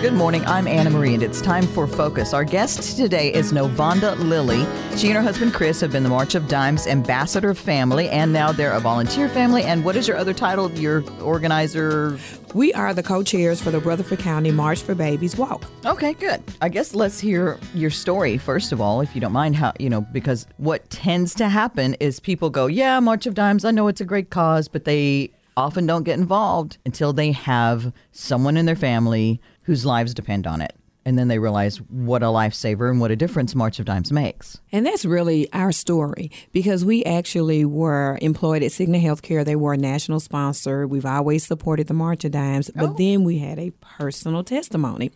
Good morning. I'm Anna Marie, and it's time for Focus. Our guest today is Novanda Lilly. She and her husband Chris have been the March of Dimes ambassador family, and now they're a volunteer family. And what is your other title? Your organizer? We are the co chairs for the Rutherford County March for Babies Walk. Okay, good. I guess let's hear your story, first of all, if you don't mind, how, you know, because what tends to happen is people go, Yeah, March of Dimes, I know it's a great cause, but they often don't get involved until they have someone in their family whose lives depend on it. And then they realize what a lifesaver and what a difference March of Dimes makes. And that's really our story because we actually were employed at Cigna Healthcare. They were a national sponsor. We've always supported the March of Dimes, but Oh. then we had a personal testimony.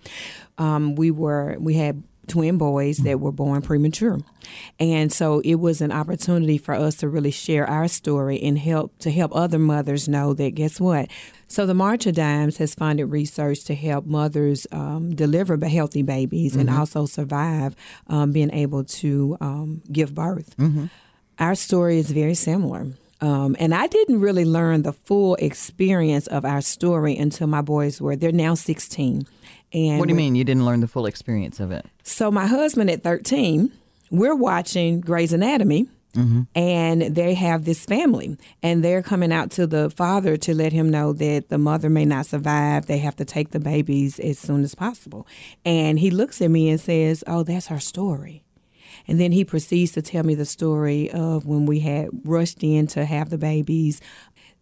Um, we were we had twin boys that were born premature. And so it was an opportunity for us to really share our story and help to help other mothers know that guess what? So the March of Dimes has funded research to help mothers um, deliver healthy babies and also survive um, being able to um, give birth. Our story is very similar. Um, and I didn't really learn the full experience of our story until my boys were, they're now 16. And What do you mean you didn't learn the full experience of it? so my husband at 13, we're watching Grey's Anatomy. Mm-hmm. And they have this family, and they're coming out to the father to let him know that the mother may not survive. They have to take the babies as soon as possible. And he looks at me and says, Oh, that's our story. And then he proceeds to tell me the story of when we had rushed in to have the babies,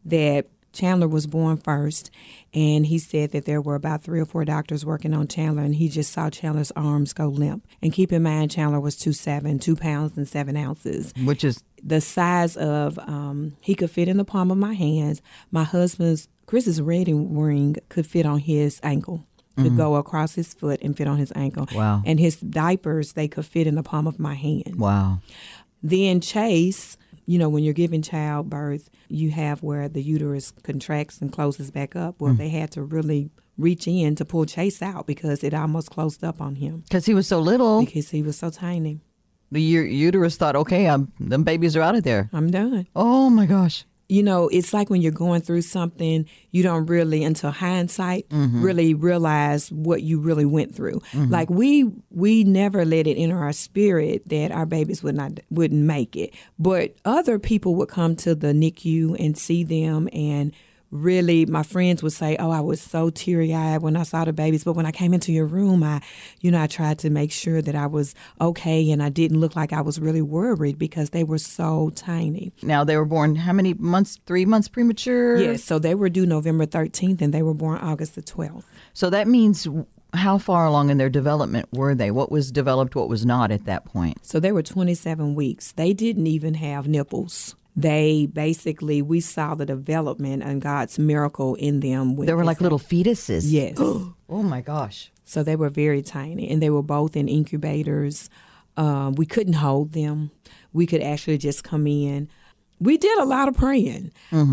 that Chandler was born first. And he said that there were about three or four doctors working on Chandler, and he just saw Chandler's arms go limp. And keep in mind, Chandler was two seven, two pounds and seven ounces Which is the size of um, he could fit in the palm of my hands. My husband's Chris's wedding ring could fit on his ankle. Could go across his foot and fit on his ankle. Wow. And his diapers they could fit in the palm of my hand. wow. Then Chase, you know, when you're giving childbirth, you have where the uterus contracts and closes back up. Well, mm. they had to really reach in to pull Chase out because it almost closed up on him Because he was so little, because he was so tiny. the uterus thought, okay, I'm, them babies are out of there. I'm done. Oh my gosh. You know, it's like when you're going through something, you don't really, until hindsight, mm-hmm. really realize what you really went through. Mm-hmm. Like we we never let it enter our spirit that our babies would not wouldn't make it, but other people would come to the NICU and see them and. Really, my friends would say, "Oh, I was so teary-eyed when I saw the babies, but when I came into your room, I, you know, I tried to make sure that I was okay and I didn't look like I was really worried because they were so tiny." Now they were born how many months? Three months premature? Yes, so they were due November 13th and they were born August the 12th. So that means how far along in their development were they? What was developed, what was not at that point? So they were 27 weeks. They didn't even have nipples. They basically, we saw the development and God's miracle in them. With They were like little fetuses. Yes. Oh my gosh. so they were very tiny and they were both in incubators. Um, we couldn't hold them. We could actually just come in. We did a lot of praying.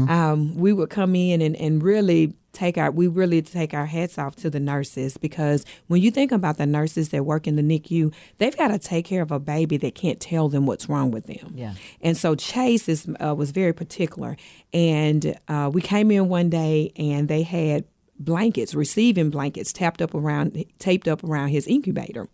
Um, we would come in and, and really take our we really take our hats off to the nurses because when you think about the nurses that work in the NICU, they've got to take care of a baby that can't tell them what's wrong with them. Yeah. And so Chase is, uh, was very particular. And uh, we came in one day and they had blankets, receiving blankets, tapped up around, taped up around his incubator.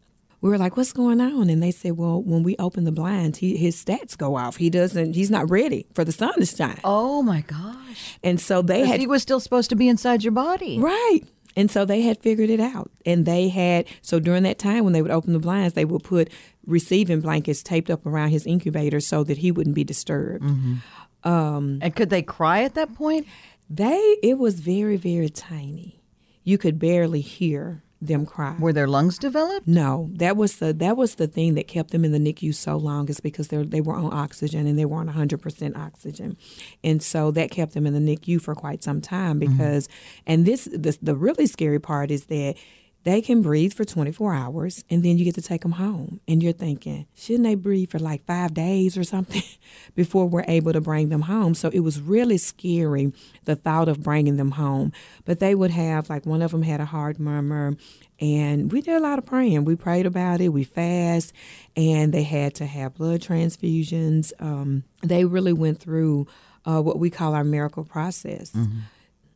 We were like, "What's going on?" And they said, "Well, when we open the blinds, he, his stats go off. He doesn't. He's not ready for the sun to shine." Oh my gosh. And so they had he was still supposed to be inside your body. Right. And so they had figured it out. And they had, so during that time when they would open the blinds, they would put receiving blankets taped up around his incubator so that he wouldn't be disturbed. Mm-hmm. Um, and could they cry at that point? They, it was very, very tiny. You could barely hear them cry. Were their lungs developed? No, that was the that was the thing that kept them in the NICU so long is because they they were on oxygen and they were on 100% oxygen, and so that kept them in the NICU for quite some time mm-hmm. because, and this the the really scary part is that they can breathe for 24 hours and then you get to take them home and you're thinking shouldn't they breathe for like five days or something before we're able to bring them home? So it was really scary the thought of bringing them home. But they would have like one of them had a heart murmur and we did a lot of praying. We prayed about it we fast and they had to have blood transfusions. Um, they really went through uh, what we call our miracle process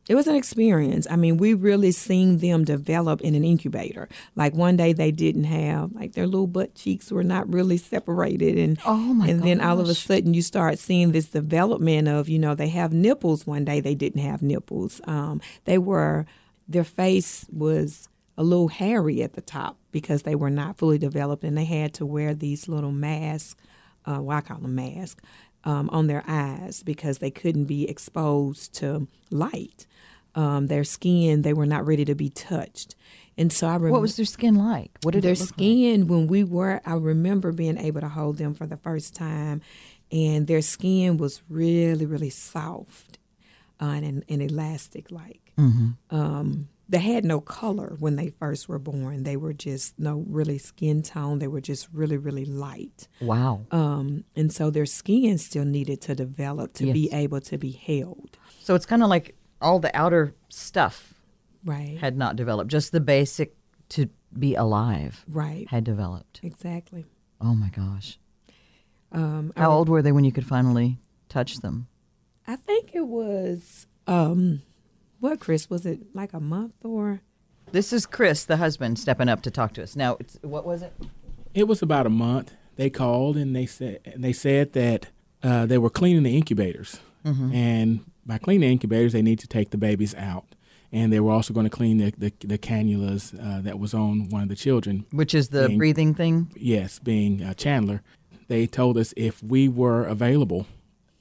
it was an experience. I mean, we really seen them develop in an incubator. Like one day they didn't have like their little butt cheeks were not really separated, and Oh, my and then all of a sudden you start seeing this development of you know they have nipples. One day they didn't have nipples. Um, they were their face was a little hairy at the top because they were not fully developed, and they had to wear these little masks. Uh, well, I call them masks. Um, on their eyes because they couldn't be exposed to light. Um, their skin, they were not ready to be touched. And so I remember What was their skin like? What did their look like? skin when we were i remember being able to hold them for the first time and their skin was really really soft uh, and, and elastic like Mm-hmm. um, they had no color when they first were born they were just no really skin tone they were just really really light Wow. um, and so their skin still needed to develop to be able to be held So it's kind of like all the outer stuff right had not developed. Just the basic to be alive right had developed. exactly Oh my gosh. um, I How old were they when you could finally touch them? I think it was um what Chris was it like a month or This is Chris, the husband, stepping up to talk to us. Now, it's, what was it? It was about a month. They called and they said and they said that uh, they were cleaning the incubators, and by cleaning the incubators, they need to take the babies out, and they were also going to clean the the, the cannulas uh, that was on one of the children. Which is the Being- breathing thing? Yes, being uh, Chandler, they told us if we were available,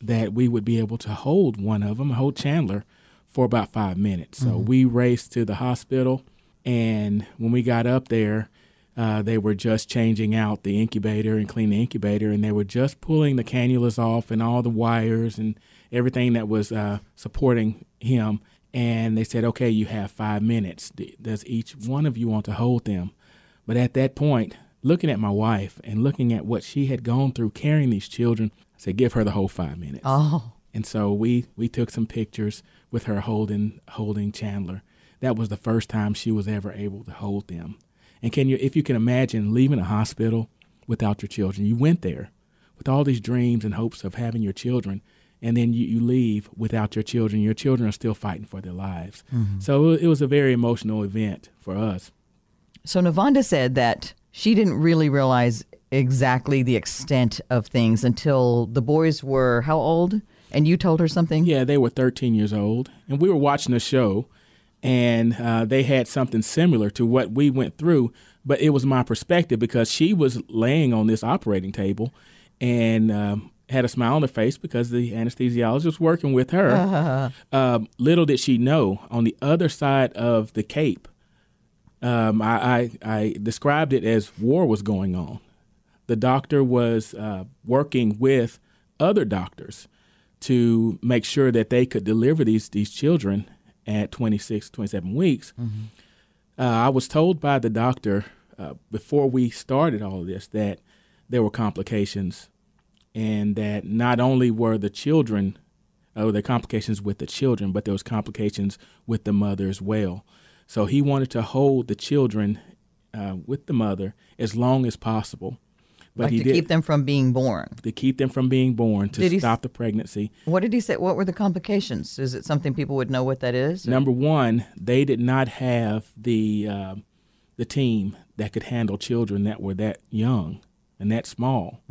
that we would be able to hold one of them, hold Chandler, for about five minutes. So we raced to the hospital, and when we got up there, uh, they were just changing out the incubator and cleaning the incubator, and they were just pulling the cannulas off and all the wires and everything that was uh, supporting him. And they said, "Okay, you have five minutes. Does each one of you want to hold them?" But at that point, looking at my wife and looking at what she had gone through carrying these children, I said, "Give her the whole five minutes." Oh, And so we we took some pictures with her holding holding Chandler. That was the first time she was ever able to hold them. And can you if you can imagine leaving a hospital without your children. You went there with all these dreams and hopes of having your children and then you, you leave without your children. Your children are still fighting for their lives. Mm-hmm. So it was a very emotional event for us. So Navanda said that she didn't really realize exactly the extent of things until the boys were how old? And you told her something? Yeah, they were 13 years old, and we were watching a show, and uh, they had something similar to what we went through, but it was my perspective because she was laying on this operating table, and um, had a smile on her face because the anesthesiologist was working with her. Um, little did she know, on the other side of the cape, um, I, I, I described it as war was going on. The doctor was uh, working with other doctors to make sure that they could deliver these these children at 26, 27 weeks. Uh, I was told by the doctor uh, before we started all of this that there were complications, and that not only were the children, uh, the complications with the children, but there was complications with the mother as well. So he wanted to hold the children uh, with the mother as long as possible. But like he to did keep them from being born. to keep them from being born to Did he stop the pregnancy. What did he say? What were the complications? Is it something people would know what that is? Number one, they did not have the uh, the team that could handle children that were that young and that small.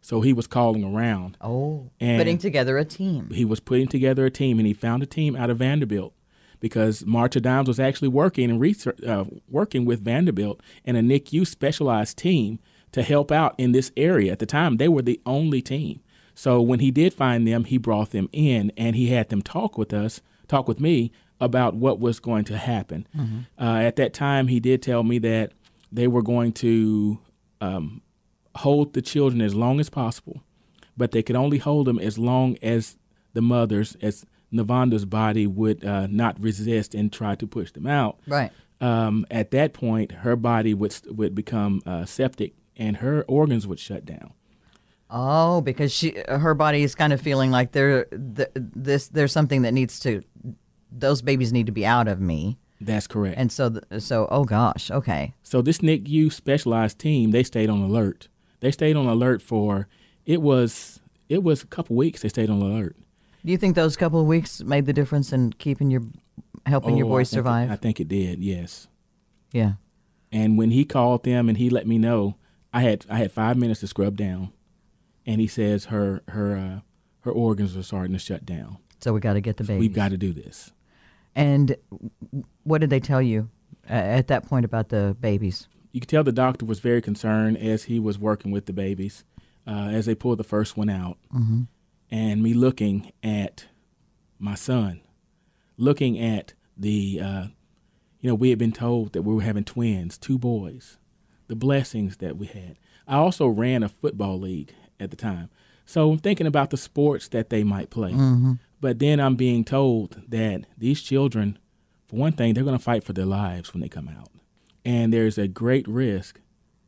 So he was calling around. Oh, And- putting together a team. He was putting together a team, and he found a team out of Vanderbilt because March of Dimes was actually working and research, uh, working with Vanderbilt and a NICU specialized team to help out in this area. At the time, they were the only team. So when he did find them, he brought them in and he had them talk with us, talk with me about what was going to happen. Uh, at that time, he did tell me that they were going to um, hold the children as long as possible, but they could only hold them as long as the mothers, as Navanda's body would uh, not resist and try to push them out. Right. Um, at that point, her body would would become uh, septic and her organs would shut down. Oh, because she her body is kind of feeling like there th- this there's something that needs to those babies need to be out of me. That's correct. And so th- so oh gosh, okay. So this NICU specialized team, they stayed on alert. They stayed on alert for it was it was a couple weeks. They stayed on alert. Do you think those couple of weeks made the difference in keeping your helping your Oh, boy I think it- survive? I think it did. Yes. yeah. And when he called them and he let me know, I had I had five minutes to scrub down, and he says her her uh, her organs are starting to shut down. So we got to get the baby. We've got to do this. And what did they tell you uh, at that point about the babies? You could tell the doctor was very concerned as he was working with the babies, uh, as they pulled the first one out, Mm-hmm. and me looking at my son, looking at the, uh, you know, we had been told that we were having twins, two boys, the blessings that we had. I also ran a football league at the time, so I'm thinking about the sports that they might play. Mm-hmm. But then I'm being told that these children, for one thing, they're going to fight for their lives when they come out. And there's a great risk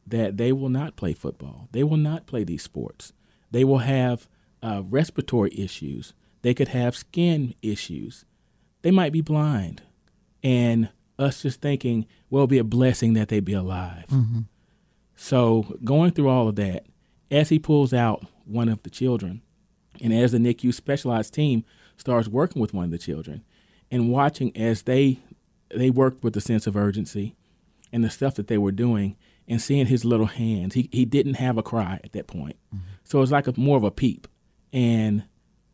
that they will not play football. They will not play these sports. They will have uh, respiratory issues. They could have skin issues. They might be blind. And us just thinking, well, it'll be a blessing that they be alive. So going through all of that, as he pulls out one of the children, and as the NICU specialized team starts working with one of the children, and watching as they they worked with a sense of urgency and the stuff that they were doing, and seeing his little hands, he he didn't have a cry at that point, so it was like a, more of a peep, and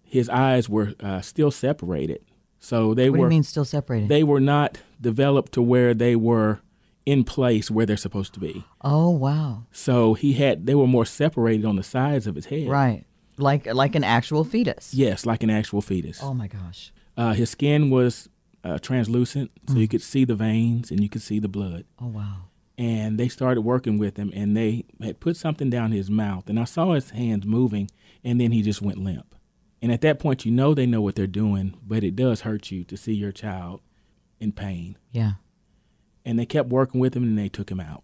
his eyes were uh, still separated, so they were What do you mean still separated? they were not developed to where they were in place where they're supposed to be. oh wow. So he had they were more separated on the sides of his head. Right. Like like an actual fetus. Yes, like an actual fetus. Oh my gosh. Uh, his skin was uh, translucent, so you could see the veins and you could see the blood. Oh wow. And they started working with him, and they had put something down his mouth, and I saw his hands moving, and then he just went limp. And at that point, you know they know what they're doing, but it does hurt you to see your child in pain. Yeah. and they kept working with him and they took him out.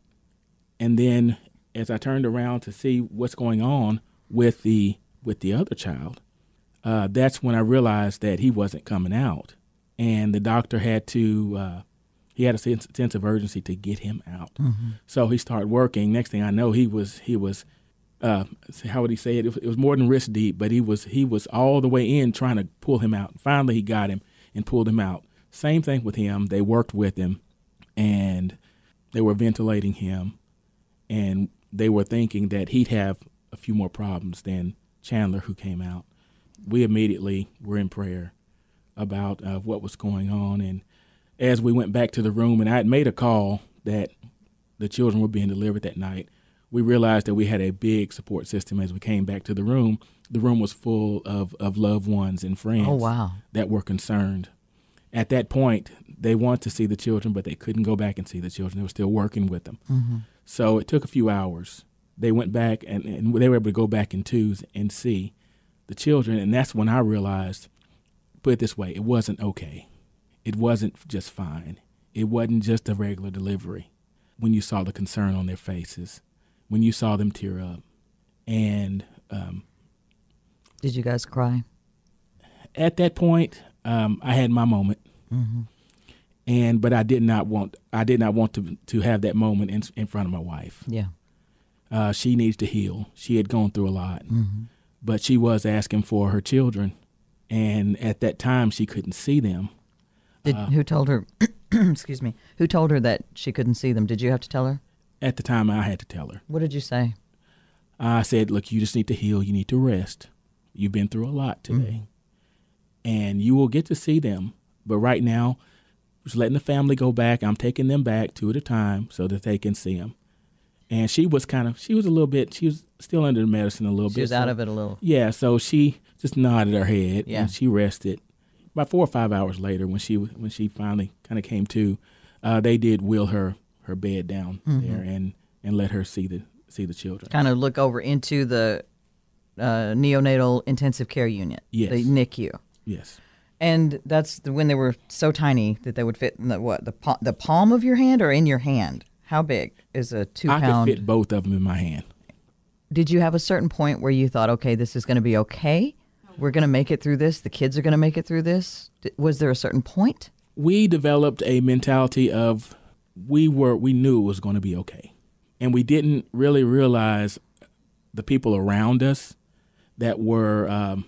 And then as I turned around to see what's going on with the with the other child, uh, that's when I realized that he wasn't coming out, and the doctor had to uh, he had a sense, sense of urgency to get him out. So he started working. Next thing I know, he was he was uh, how would he say it? It was, it was more than wrist deep, but he was he was all the way in trying to pull him out. Finally, he got him and pulled him out. Same thing with him. They worked with him, and they were ventilating him, and they were thinking that he'd have a few more problems than Chandler, who came out. We immediately were in prayer about uh, what was going on, and as we went back to the room, and I had made a call that the children were being delivered that night, we realized that we had a big support system as we came back to the room. The room was full of, of loved ones and friends Oh wow. that were concerned. At that point, they wanted to see the children, but they couldn't go back and see the children. They were still working with them. So it took a few hours. They went back and, and they were able to go back in twos and see the children. And that's when I realized, put it this way, it wasn't okay. It wasn't just fine. It wasn't just a regular delivery. When you saw the concern on their faces, when you saw them tear up. And um, Did you guys cry? at that point, um, I had my moment, and but I did not want I did not want to to have that moment in in front of my wife. Yeah. Uh, she needs to heal. She had gone through a lot, but she was asking for her children, and at that time she couldn't see them. Did Uh, who told her? excuse me. Who told her that she couldn't see them? Did you have to tell her? At the time, I had to tell her. What did you say? I said, "Look, you just need to heal. You need to rest. You've been through a lot today, and you will get to see them. But right now, just letting the family go back. I'm taking them back two at a time so that they can see them." And she was kind of, she was a little bit, she was still under the medicine a little She bit. was so- out of it a little. Yeah, so she just nodded her head Yeah. and she rested. About four or five hours later, when she when she finally kind of came to, uh, they did wheel her her bed down Mm-hmm. there and and let her see the see the children. Kind of look over into the uh, neonatal intensive care unit. Yes. The NICU. Yes. And that's the, when they were so tiny that they would fit in the what the pa- the palm of your hand or in your hand. How big is a two pound? I pound? could fit both of them in my hand. Did you have a certain point where you thought, okay, this is going to be okay? We're going to make it through this. The kids are going to make it through this. D- Was there a certain point? We developed a mentality of we were we knew it was going to be okay, and we didn't really realize the people around us that were um,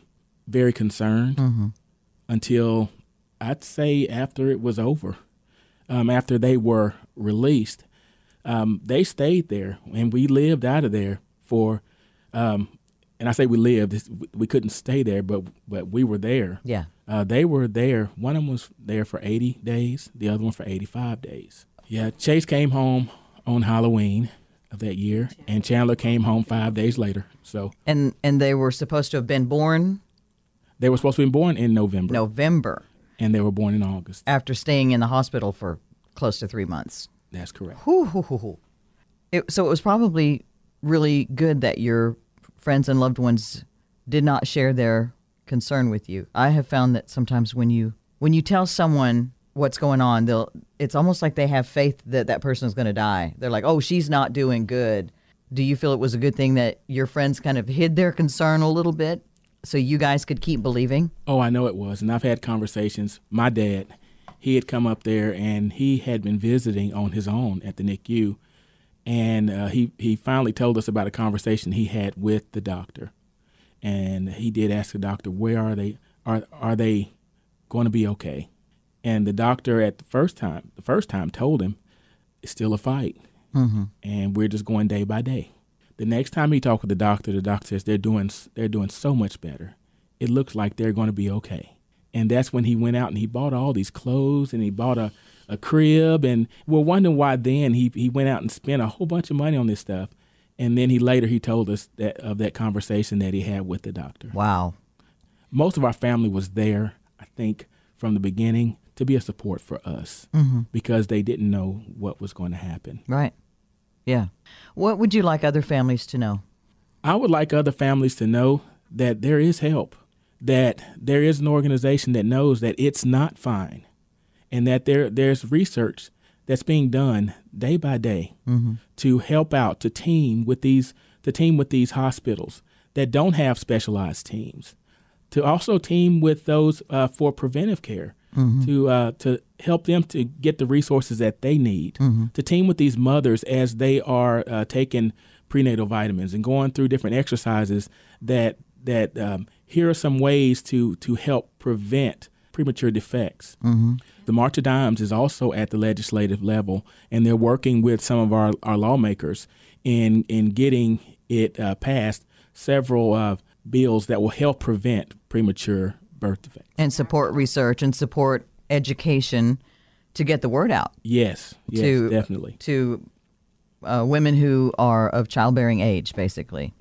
very concerned until I'd say after it was over, um, after they were released, um, they stayed there, and we lived out of there for. Um, and I say we lived; we couldn't stay there, but but we were there. Yeah. Uh, they were there. One of them was there for 80 days. The other one for 85 days. Yeah. Chase came home on Halloween of that year, and Chandler came home five days later. So And and they were supposed to have been born they were supposed to be born in November, November and they were born in August. after staying in the hospital for close to three months. That's correct. Hoo, hoo, hoo, hoo. It, so it was probably really good that your friends and loved ones did not share their concern with you. I have found that sometimes when you when you tell someone what's going on, they'll it's almost like they have faith that that person is going to die. They're like, "Oh, she's not doing good." Do you feel it was a good thing that your friends kind of hid their concern a little bit so you guys could keep believing? Oh, I know it was. And I've had conversations. My dad, he had come up there and he had been visiting on his own at the NICU. And uh, he, he finally told us about a conversation he had with the doctor. And he did ask the doctor, where are they? Are, are they going to be okay? And the doctor at the first time, the first time told him, it's still a fight. Mm-hmm. And we're just going day by day. The next time he talked with the doctor, the doctor says they're doing they're doing so much better. It looks like they're going to be okay. And that's when he went out and he bought all these clothes and he bought a, a crib and we're wondering why then he he went out and spent a whole bunch of money on this stuff. And then he later he told us that of that conversation that he had with the doctor. Wow. Most of our family was there, I think, from the beginning to be a support for us Mm-hmm. because they didn't know what was going to happen. Right. Yeah. What would you like other families to know? I would like other families to know that there is help, that there is an organization that knows that it's not fine, and that there there's research that's being done day by day to help out, to team with these to team with these hospitals that don't have specialized teams, to also team with those uh, for preventive care, to uh, to help them to get the resources that they need, to team with these mothers as they are uh, taking prenatal vitamins and going through different exercises that that um, here are some ways to to help prevent premature defects. The March of Dimes is also at the legislative level, and they're working with some of our, our lawmakers in in getting it uh, passed several uh, bills that will help prevent premature birth defects. And support research and support education to get the word out Yes, yes, To- definitely. to uh, women who are of childbearing age, basically.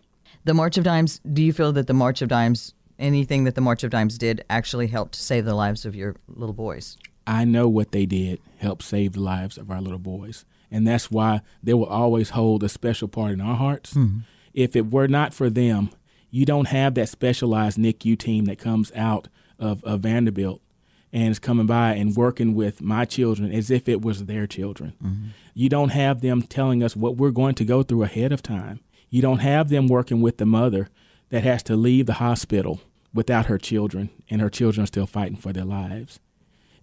The March of Dimes, do you feel that the March of Dimes, anything that the March of Dimes did, actually helped save the lives of your little boys? I know what they did helped save the lives of our little boys. And that's why they will always hold a special part in our hearts. If it were not for them, you don't have that specialized NICU team that comes out of, of Vanderbilt and is coming by and working with my children as if it was their children. You don't have them telling us what we're going to go through ahead of time. You don't have them working with the mother that has to leave the hospital without her children, and her children are still fighting for their lives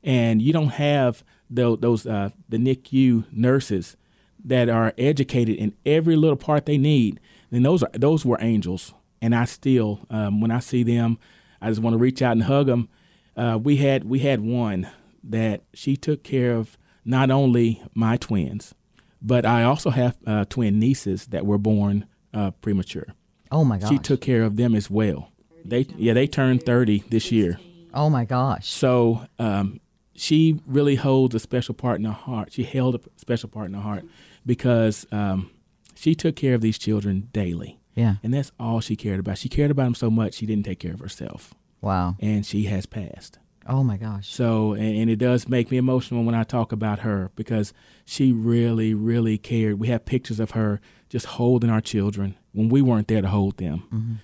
and you don't have tho- those uh, the NICU nurses that are educated in every little part they need. And those are those were angels, and I still um, when I see them, I just want to reach out and hug them. Uh, we had we had one that she took care of not only my twins, but I also have uh, twin nieces that were born uh, premature. Oh my gosh. She took care of them as well. They yeah they turned thirty this year. oh my gosh. So um, she really holds a special part in her heart. She held a special part in her heart because um, she took care of these children daily. Yeah. And that's all she cared about. She cared about him so much she didn't take care of herself. Wow. And she has passed. Oh my gosh. So, and, and it does make me emotional when I talk about her because she really, really cared. We have pictures of her just holding our children when we weren't there to hold them.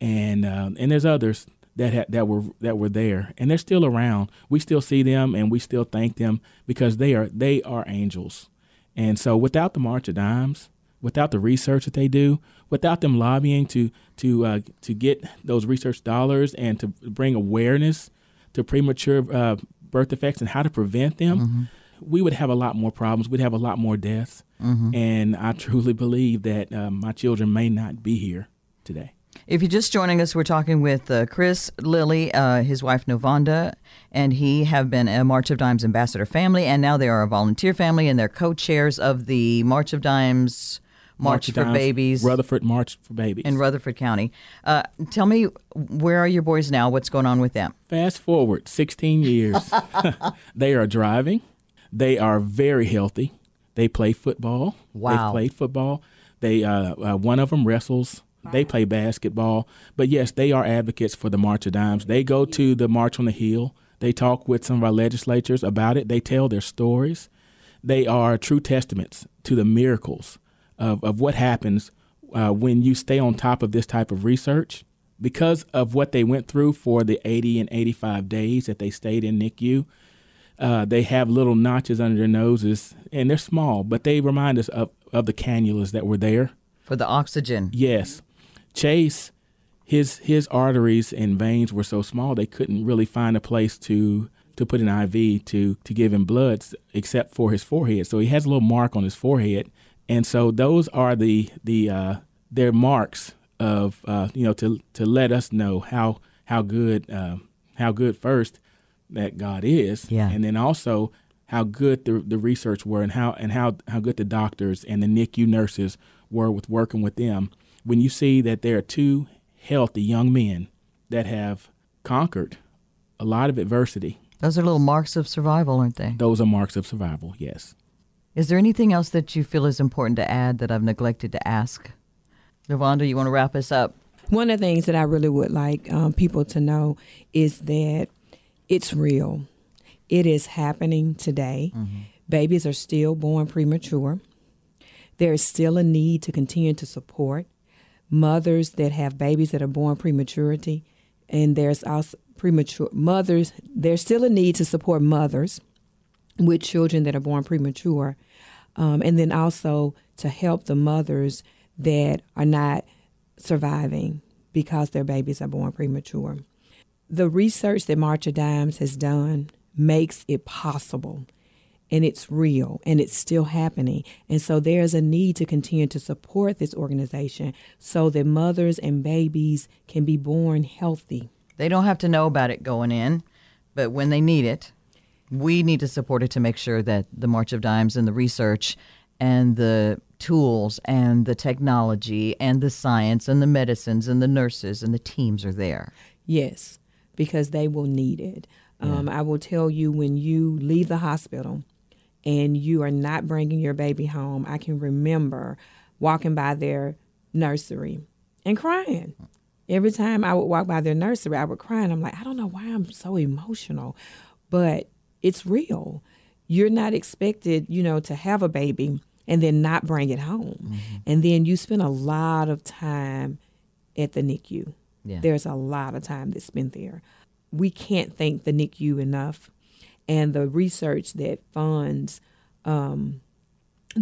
And um, and there's others that ha- that were that were there, and they're still around. We still see them, and we still thank them because they are they are angels. And so, without the March of Dimes, without the research that they do, without them lobbying to to uh, to get those research dollars and to bring awareness to premature uh, birth defects and how to prevent them, we would have a lot more problems. We'd have a lot more deaths. And I truly believe that um, my children may not be here today. If you're just joining us, we're talking with uh, Chris Lilly, uh, his wife Novanda, and he have been a March of Dimes ambassador family, and now they are a volunteer family, and they're co-chairs of the March of Dimes March, of for Dimes, Babies Rutherford March for Babies. in Rutherford County. Uh, tell me, where are your boys now? What's going on with them? Fast forward 16 years. they are driving. They are very healthy. They play football. Wow. They played football. They uh, uh, one of them wrestles. They play basketball. But yes, they are advocates for the March of Dimes. They go to the March on the Hill. They talk with some of our legislators about it. They tell their stories. They are true testaments to the miracles of, of what happens uh, when you stay on top of this type of research. Because of what they went through for the 80 and 85 days that they stayed in NICU, uh, they have little notches under their noses, and they're small, but they remind us of, of the cannulas that were there. For the oxygen. Yes, Chase, his his arteries and veins were so small they couldn't really find a place to to put an IV to to give him blood except for his forehead. So he has a little mark on his forehead, and so those are the the uh, their marks of uh, you know to to let us know how how good uh, how good first that God is, Yeah. and then also how good the the research were and how and how how good the doctors and the NICU nurses were with working with them. When you see that there are two healthy young men that have conquered a lot of adversity, Those are little marks of survival, aren't they? those are marks of survival. Yes. Is there anything else that you feel is important to add that I've neglected to ask? Yvonne, you want to wrap us up? One of the things that I really would like um, people to know is that it's real. It is happening today. Babies are still born premature. There is still a need to continue to support mothers that have babies that are born prematurity, and there's also premature mothers. There's still a need to support mothers with children that are born premature, um, and then also to help the mothers that are not surviving because their babies are born premature. The research that March of Dimes has done makes it possible and it's real and it's still happening. And so there's a need to continue to support this organization so that mothers and babies can be born healthy. They don't have to know about it going in, but when they need it, we need to support it to make sure that the March of Dimes and the research and the tools and the technology and the science and the medicines and the nurses and the teams are there. Yes, because they will need it. Um, I will tell you when you leave the hospital and you are not bringing your baby home, I can remember walking by their nursery and crying. Every time I would walk by their nursery, I would cry, and I'm like, I don't know why I'm so emotional, but it's real. You're not expected, you know, to have a baby and then not bring it home. And then you spend a lot of time at the NICU. Yeah. There's a lot of time that's spent there. We can't thank the NICU enough and the research that funds um,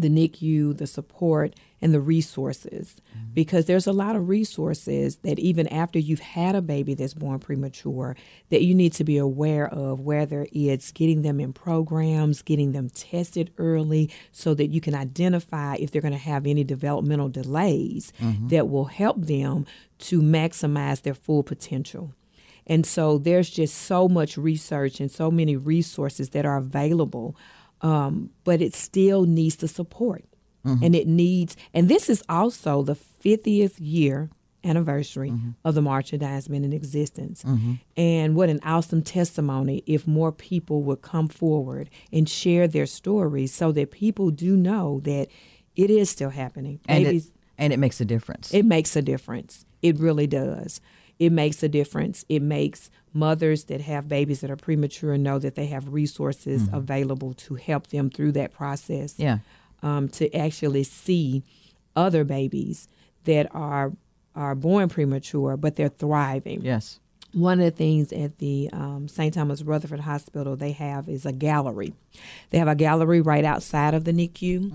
the NICU, the support, and the resources. Mm-hmm. Because there's a lot of resources that even after you've had a baby that's born premature, that you need to be aware of, whether it's getting them in programs, getting them tested early so that you can identify if they're going to have any developmental delays mm-hmm. that will help them to maximize their full potential. And so there's just so much research and so many resources that are available, um, but it still needs the support. Mm-hmm. And it needs, and this is also the 50th year anniversary mm-hmm. of the March of Dimes been in existence. Mm-hmm. And what an awesome testimony if more people would come forward and share their stories so that people do know that it is still happening. And it, and it makes a difference. it makes a difference. It really does. It makes a difference. It makes mothers that have babies that are premature know that they have resources available to help them through that process. yeah. Um, to actually see other babies that are are born premature, but they're thriving Yes. One of the things at the um, St. Thomas Rutherford Hospital they have is a gallery. They have a gallery right outside of the NICU,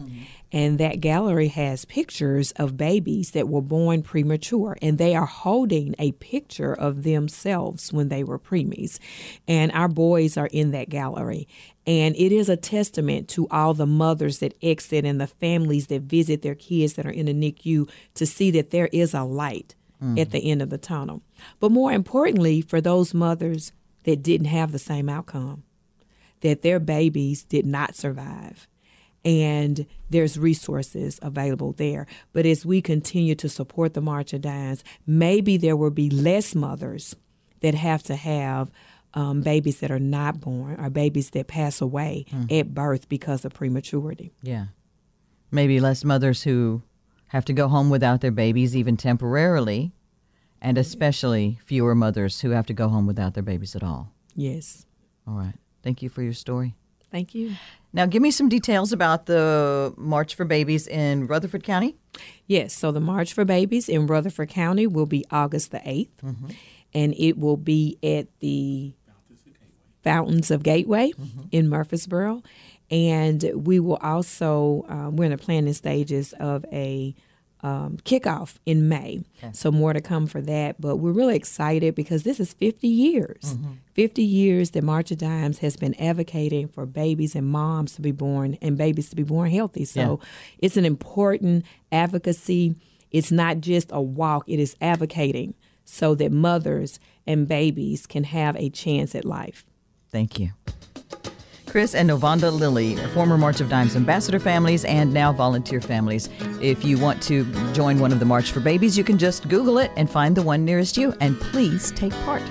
and that gallery has pictures of babies that were born premature, and they are holding a picture of themselves when they were preemies. And our boys are in that gallery. And it is a testament to all the mothers that exit and the families that visit their kids that are in the NICU to see that there is a light at the end of the tunnel. But more importantly, for those mothers that didn't have the same outcome, that their babies did not survive. And there's resources available there. But as we continue to support the March of Dimes, maybe there will be less mothers that have to have um, babies that are not born or babies that pass away at birth because of prematurity. Yeah. Maybe less mothers who have to go home without their babies, even temporarily, and especially fewer mothers who have to go home without their babies at all. Yes. All right. Thank you for your story. Thank you. Now, give me some details about the March for Babies in Rutherford County. Yes, so the March for Babies in Rutherford County will be August the 8th, mm-hmm. and it will be at the Fountains of Gateway mm-hmm. in Murfreesboro. And we will also, um, we're in the planning stages of a um, kickoff in May. So more to come for that. But we're really excited because this is 50 years. 50 years that March of Dimes has been advocating for babies and moms to be born and babies to be born healthy. So it's an important advocacy. It's not just a walk, it is advocating so that mothers and babies can have a chance at life. Thank you. Chris and Novanda Lilly, former March of Dimes ambassador families and now volunteer families. If you want to join one of the March for Babies, you can just Google it and find the one nearest you, and please take part.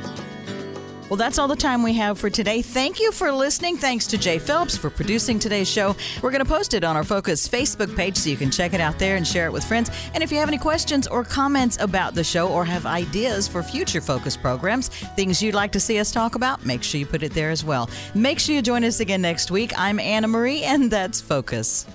Well, that's all the time we have for today. Thank you for listening. Thanks to Jay Phelps for producing today's show. We're going to post it on our Focus Facebook page so you can check it out there and share it with friends. And if you have any questions or comments about the show or have ideas for future Focus programs, things you'd like to see us talk about, make sure you put it there as well. Make sure you join us again next week. I'm Anna Marie, and that's Focus.